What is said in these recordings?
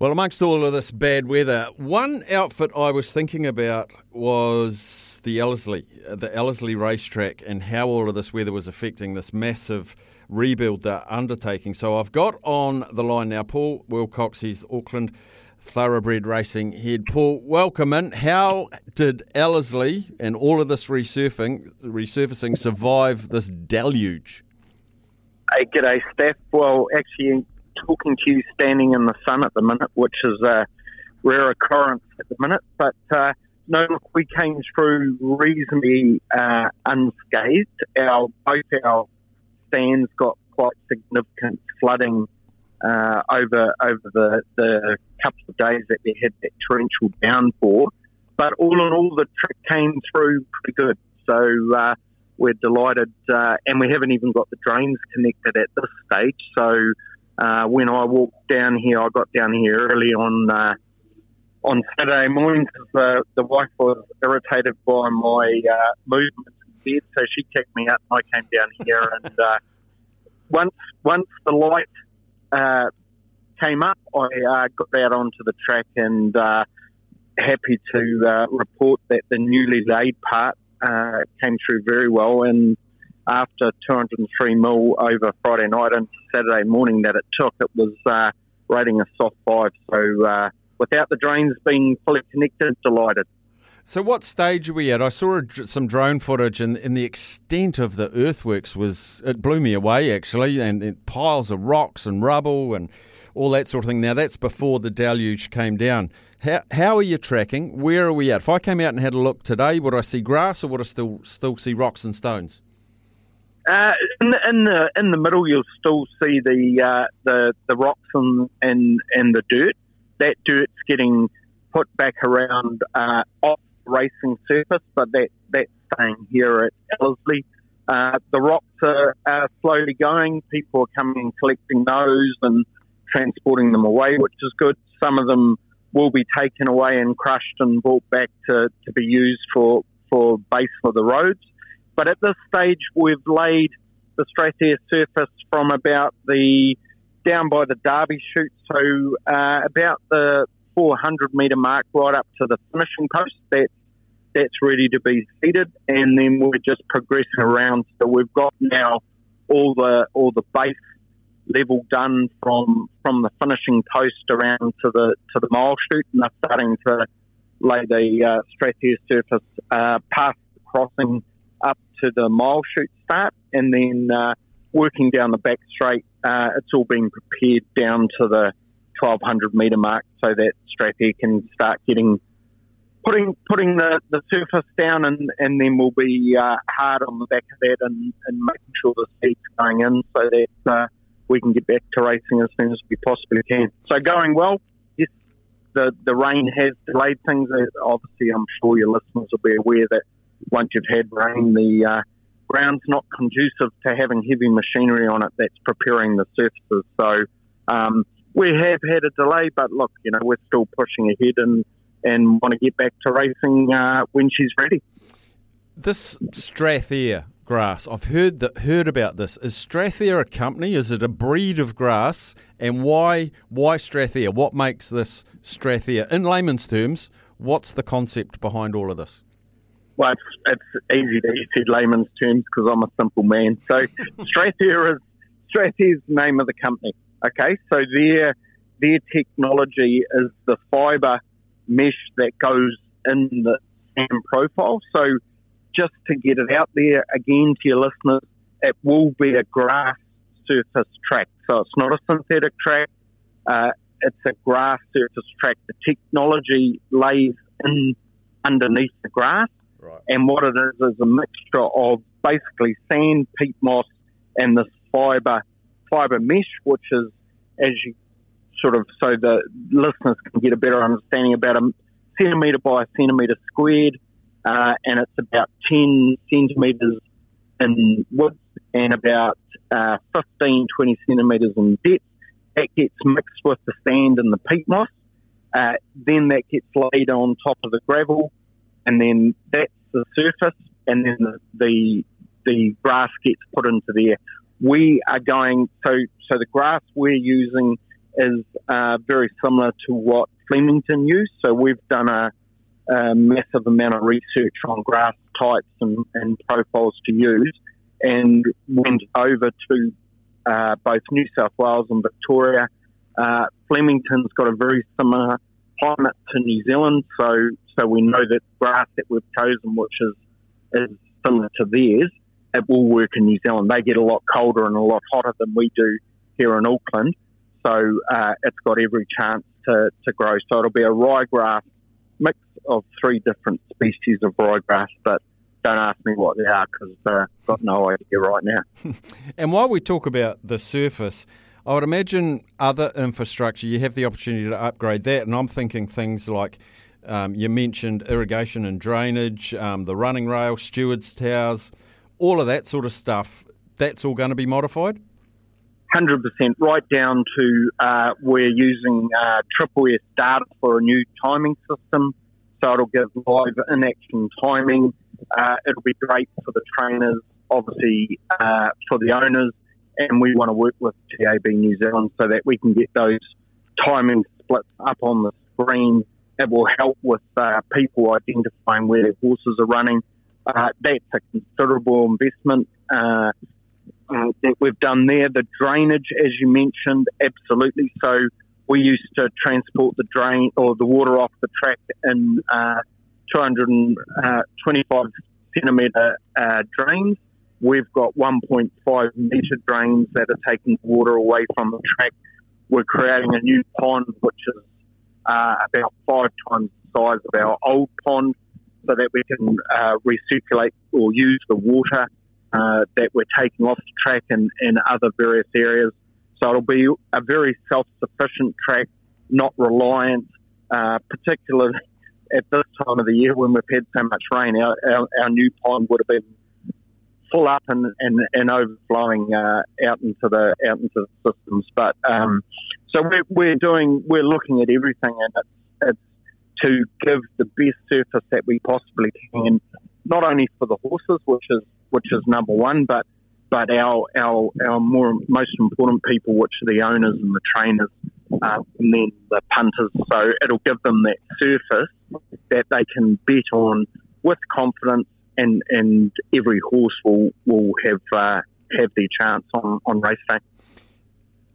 Well, amongst all of this bad weather, one outfit I was thinking about was the Ellerslie, the Ellerslie racetrack, and how all of this weather was affecting this massive rebuild they're undertaking. So I've got on the line now Paul Wilcox, he's Auckland Thoroughbred Racing head. Paul, welcome in. How did Ellerslie and all of this resurfing, resurfacing survive this deluge? Hey, g'day, Steph. Well, actually, talking to you standing in the sun at the minute, which is a rare occurrence at the minute. But uh, no, look, we came through reasonably uh, unscathed. Our both our stands got quite significant flooding uh, over over the, the couple of days that we had that torrential downpour. But all in all, the trip came through pretty good. So uh, we're delighted, uh, and we haven't even got the drains connected at this stage. So uh, when I walked down here, I got down here early on uh, on Saturday morning because uh, the wife was irritated by my uh, movements in bed, so she kicked me up. I came down here, and uh, once once the light uh, came up, I uh, got out onto the track and uh, happy to uh, report that the newly laid part uh, came through very well and after 203 mil over Friday night and Saturday morning that it took, it was uh, rating a soft five. So uh, without the drains being fully connected, delighted. So what stage are we at? I saw a, some drone footage, and, and, the extent of the earthworks was it blew me away actually, and, and piles of rocks and rubble and all that sort of thing. Now that's before the deluge came down. How, how are you tracking? Where are we at? If I came out and had a look today, would I see grass or would I still still see rocks and stones? Uh, in, the, in the in the middle, you'll still see the uh, the the rocks and, and and the dirt. That dirt's getting put back around uh, off racing surface, but that that's staying here at Ellerslie. Uh, the rocks are, are, slowly going. People are coming and collecting those and transporting them away, which is good. Some of them will be taken away and crushed and brought back to, to be used for, for base for the roads. But at this stage, we've laid the Strathayr surface from about the down by the Derby chute, to uh, about the 400 metre mark, right up to the finishing post. That's that's ready to be seeded, and then we're just progressing around. So we've got now all the all the base level done from from the finishing post around to the to the mile chute, and they're starting to lay the uh, surface uh, past the crossing to the mile chute start, and then uh, working down the back straight. Uh, it's all being prepared down to the 1200 metre mark so that Strathayr can start getting putting putting the, the surface down, and, and then we'll be uh, hard on the back of that and, and making sure the seed's going in so that uh, we can get back to racing as soon as we possibly can. So going well. Yes, the the rain has delayed things. Obviously, I'm sure your listeners will be aware that once you've had rain, the uh, ground's not conducive to having heavy machinery on it that's preparing the surfaces. So um, we have had a delay, but look, you know, we're still pushing ahead and, and want to get back to racing uh, when she's ready. This Strathayr grass, I've heard that heard about this. Is Strathayr a company? Is it a breed of grass? And why why Strathayr? What makes this Strathayr? In layman's terms, what's the concept behind all of this? Well, it's, it's easy to use layman's terms because I'm a simple man. So Strathayr is Strathayr's the name of the company. Okay, so their their technology is the fibre mesh that goes in the SAM profile. So just to get it out there again to your listeners, it will be a grass surface track. So it's not a synthetic track. Uh, it's a grass surface track. The technology lays in underneath the grass And what it is is a mixture of basically sand, peat moss, and this fibre fibre mesh, which is, as you sort of so the listeners can get a better understanding about a centimetre by a centimetre squared, uh, and it's about 10 centimetres in width and about uh, 15, 20 centimetres in depth. That gets mixed with the sand and the peat moss. Uh, then that gets laid on top of the gravel, and then that's the surface, and then the, the, grass gets put into there. We are going so so the grass we're using is uh, very similar to what Flemington used. So we've done a, a massive amount of research on grass types and, and profiles to use, and went over to uh, both New South Wales and Victoria. Uh, Flemington's got a very similar climate to New Zealand, so so we know that grass that we've chosen, which is is similar to theirs, it will work in New Zealand. They get a lot colder and a lot hotter than we do here in Auckland, so uh, it's got every chance to, to grow. So it'll be a ryegrass mix of three different species of ryegrass, but don't ask me what they are because I've uh, got no idea right now. and while we talk about the surface, I would imagine other infrastructure, you have the opportunity to upgrade that. And I'm thinking things like um, you mentioned irrigation and drainage, um, the running rail, stewards' towers, all of that sort of stuff. That's all going to be modified? 100%, right down to uh, we're using uh, Triple S data for a new timing system. So it'll give live in action timing. Uh, it'll be great for the trainers, obviously uh, for the owners, and we want to work with TAB New Zealand so that we can get those timing splits up on the screen. It will help with uh, people identifying where their horses are running. Uh, that's a considerable investment uh, that we've done there. The drainage, as you mentioned, absolutely. So we used to transport the drain or the water off the track in uh, 225 uh, centimetre uh, drains. We've got 1.5 metre drains that are taking water away from the track. We're creating a new pond, which is uh, about five times the size of our old pond, so that we can uh, recirculate or use the water uh, that we're taking off the track in, in other various areas. So it'll be a very self sufficient track, not reliant, uh, particularly at this time of the year when we've had so much rain. Our, our, our new pond would have been full up and, and, and overflowing uh, out into the out into the systems. But um, so we're, we're doing we're looking at everything, and it's, it's to give the best surface that we possibly can, not only for the horses, which is which is number one, but but our our our more most important people, which are the owners and the trainers, uh, and then the punters. So it'll give them that surface that they can bet on with confidence, and and every horse will will have uh, have their chance on on race day.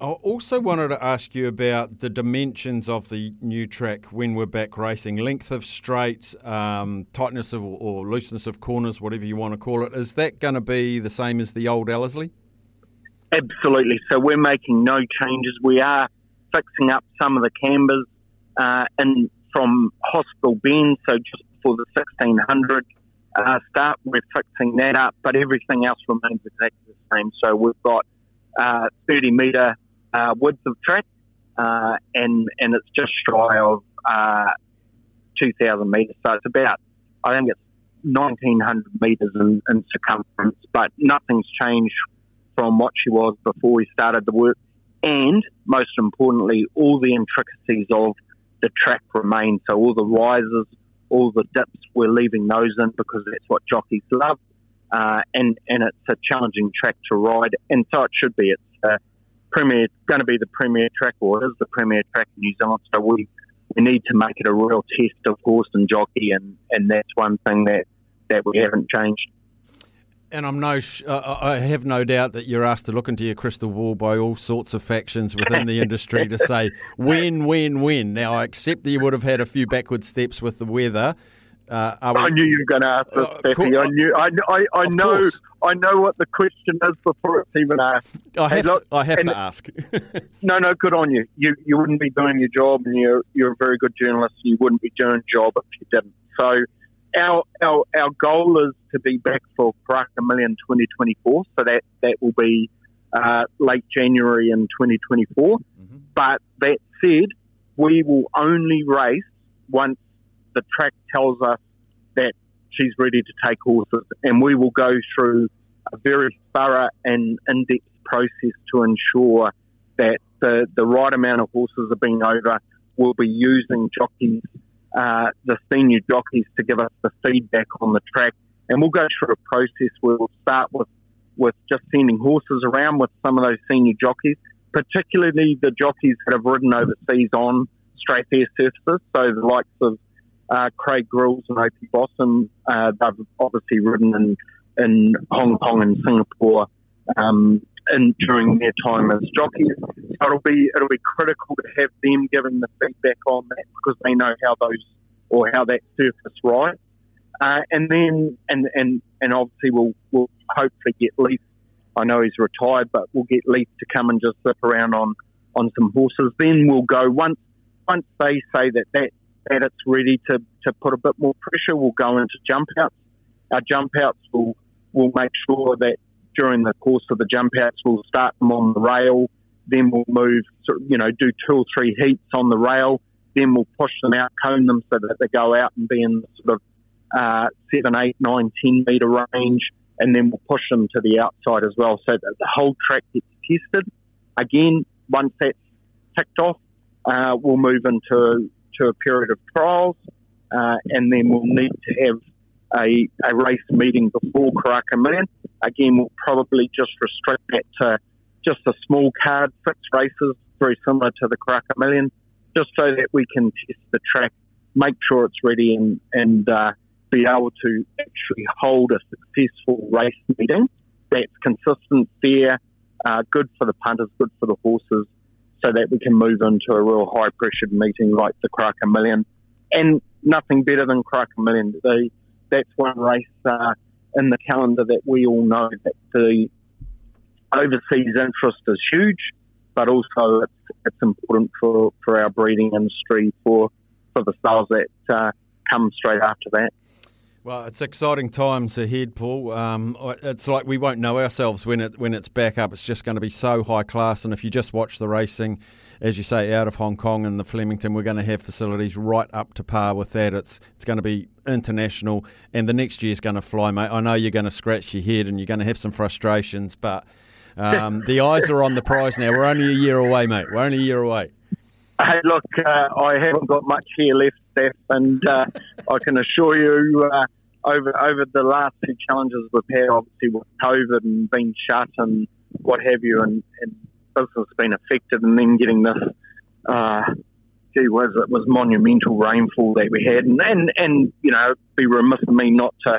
I also wanted to ask you about the dimensions of the new track when we're back racing. Length of straight, um, tightness of, or looseness of corners, whatever you want to call it. Is that going to be the same as the old Ellerslie? Absolutely. So we're making no changes. We are fixing up some of the cambers uh, in, from Hospital Bend, so just before the 1600 uh, start, we're fixing that up, but everything else remains exactly the same. So we've got uh, 30 metre uh, width of track, uh, and and it's just shy of uh, 2,000 metres. So it's about, I think it's 1,900 metres in, in, circumference, but nothing's changed from what she was before we started the work. And most importantly, all the intricacies of the track remain. So all the rises, all the dips, we're leaving those in because that's what jockeys love. Uh, and and it's a challenging track to ride, and so it should be. It's uh, premier going to be the premier track or is the premier track in New Zealand. So we we need to make it a real test of horse and jockey, and, and that's one thing that, that we haven't changed. And I'm no, uh, I have no doubt that you're asked to look into your crystal ball by all sorts of factions within the industry to say win, win, win. Now I accept that you would have had a few backward steps with the weather, uh, I knew you were going to ask this, uh, Becky. I knew. I, I, I know. Course. I know what the question is before it's even asked. I have. Look, to, I have to ask. no, no. Good on you. You you wouldn't be doing your job, and you're you're a very good journalist. You wouldn't be doing your job if you didn't. So, our our our goal is to be back for Karaka Million 2024. So that that will be uh, late January in 2024. Mm-hmm. But that said, we will only race once the track tells us that she's ready to take horses, and we will go through a very thorough and in-depth process to ensure that the, the right amount of horses are being over. We'll be using jockeys, uh, the senior jockeys, to give us the feedback on the track, and we'll go through a process where we'll start with with just sending horses around with some of those senior jockeys, particularly the jockeys that have ridden overseas on Strathayr surfaces. So the likes of uh, Craig Grylls and Opie Bosson, uh, they've obviously ridden in, in Hong Kong and Singapore um, and during their time as jockeys. So it'll be it'll be critical to have them giving the feedback on that because they know how those or how that surface rides. Uh, and then and and and obviously we'll we'll hopefully get Leith. I know he's retired, but we'll get Leith to come and just zip around on on some horses. Then we'll go once once they say that that that it's ready to, to put a bit more pressure, we'll go into jump outs. Our jump outs will will make sure that during the course of the jump outs we'll start them on the rail, then we'll move you know, do two or three heats on the rail, then we'll push them out, cone them so that they go out and be in the sort of uh, seven, eight, nine, ten metre range, and then we'll push them to the outside as well, so that the whole track gets tested. Again, once that's ticked off, uh, we'll move into to a period of trials, uh, and then we'll need to have a, a race meeting before Karaka Million. Again, we'll probably just restrict that to just a small card six races, very similar to the Karaka Million, just so that we can test the track, make sure it's ready, and, and uh, be able to actually hold a successful race meeting that's consistent, fair, uh, good for the punters, good for the horses, so that we can move into a real high pressured meeting like the Karaka Million. And nothing better than Karaka Million. The, that's one race uh, in the calendar that we all know that the overseas interest is huge, but also it's, it's important for, for our breeding industry for, for the sales that uh, come straight after that. Well, it's exciting times ahead, Paul. Um, it's like we won't know ourselves when it when it's back up. It's just going to be so high class. And if you just watch the racing, as you say, out of Hong Kong and the Flemington, we're going to have facilities right up to par with that. It's it's going to be international, and the next year's going to fly, mate. I know you're going to scratch your head and you're going to have some frustrations, but um, the eyes are on the prize now. We're only a year away, mate. We're only a year away. Hey, look, uh, I haven't got much here left, Steph, and uh, I can assure you, uh, over over the last two challenges we've had, obviously with COVID and being shut and what have you, and, and business been affected, and then getting this, uh, gee whiz, it was monumental rainfall that we had, and and, and you know, be remiss of me not to.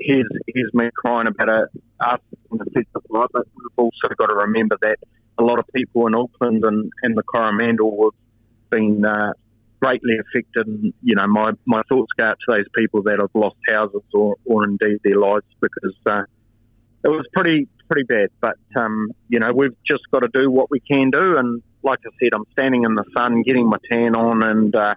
Here's, here's me crying about it after the festival, but we've also got to remember that a lot of people in Auckland and, and the Coromandel have been uh, greatly affected. And, you know, my, my thoughts go out to those people that have lost houses or, or indeed their lives because uh, it was pretty pretty bad. But, um, you know, we've just got to do what we can do. And like I said, I'm standing in the sun, getting my tan on, and uh,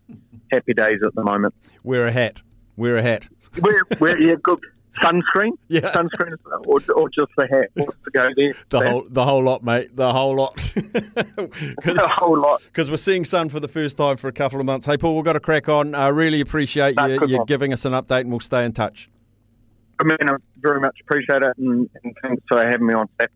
happy days at the moment. Wear a hat. Wear a hat. We're, we're yeah, good sunscreen, yeah, sunscreen, or, or just the hat. What's to go there? The whole, the whole lot, mate. The whole lot. the whole lot. Because we're seeing sun for the first time for a couple of months. Hey, Paul, we've got to crack on. I really appreciate you, you giving us an update, and we'll stay in touch. I mean, I very much appreciate it, and, and thanks for having me on. Steph.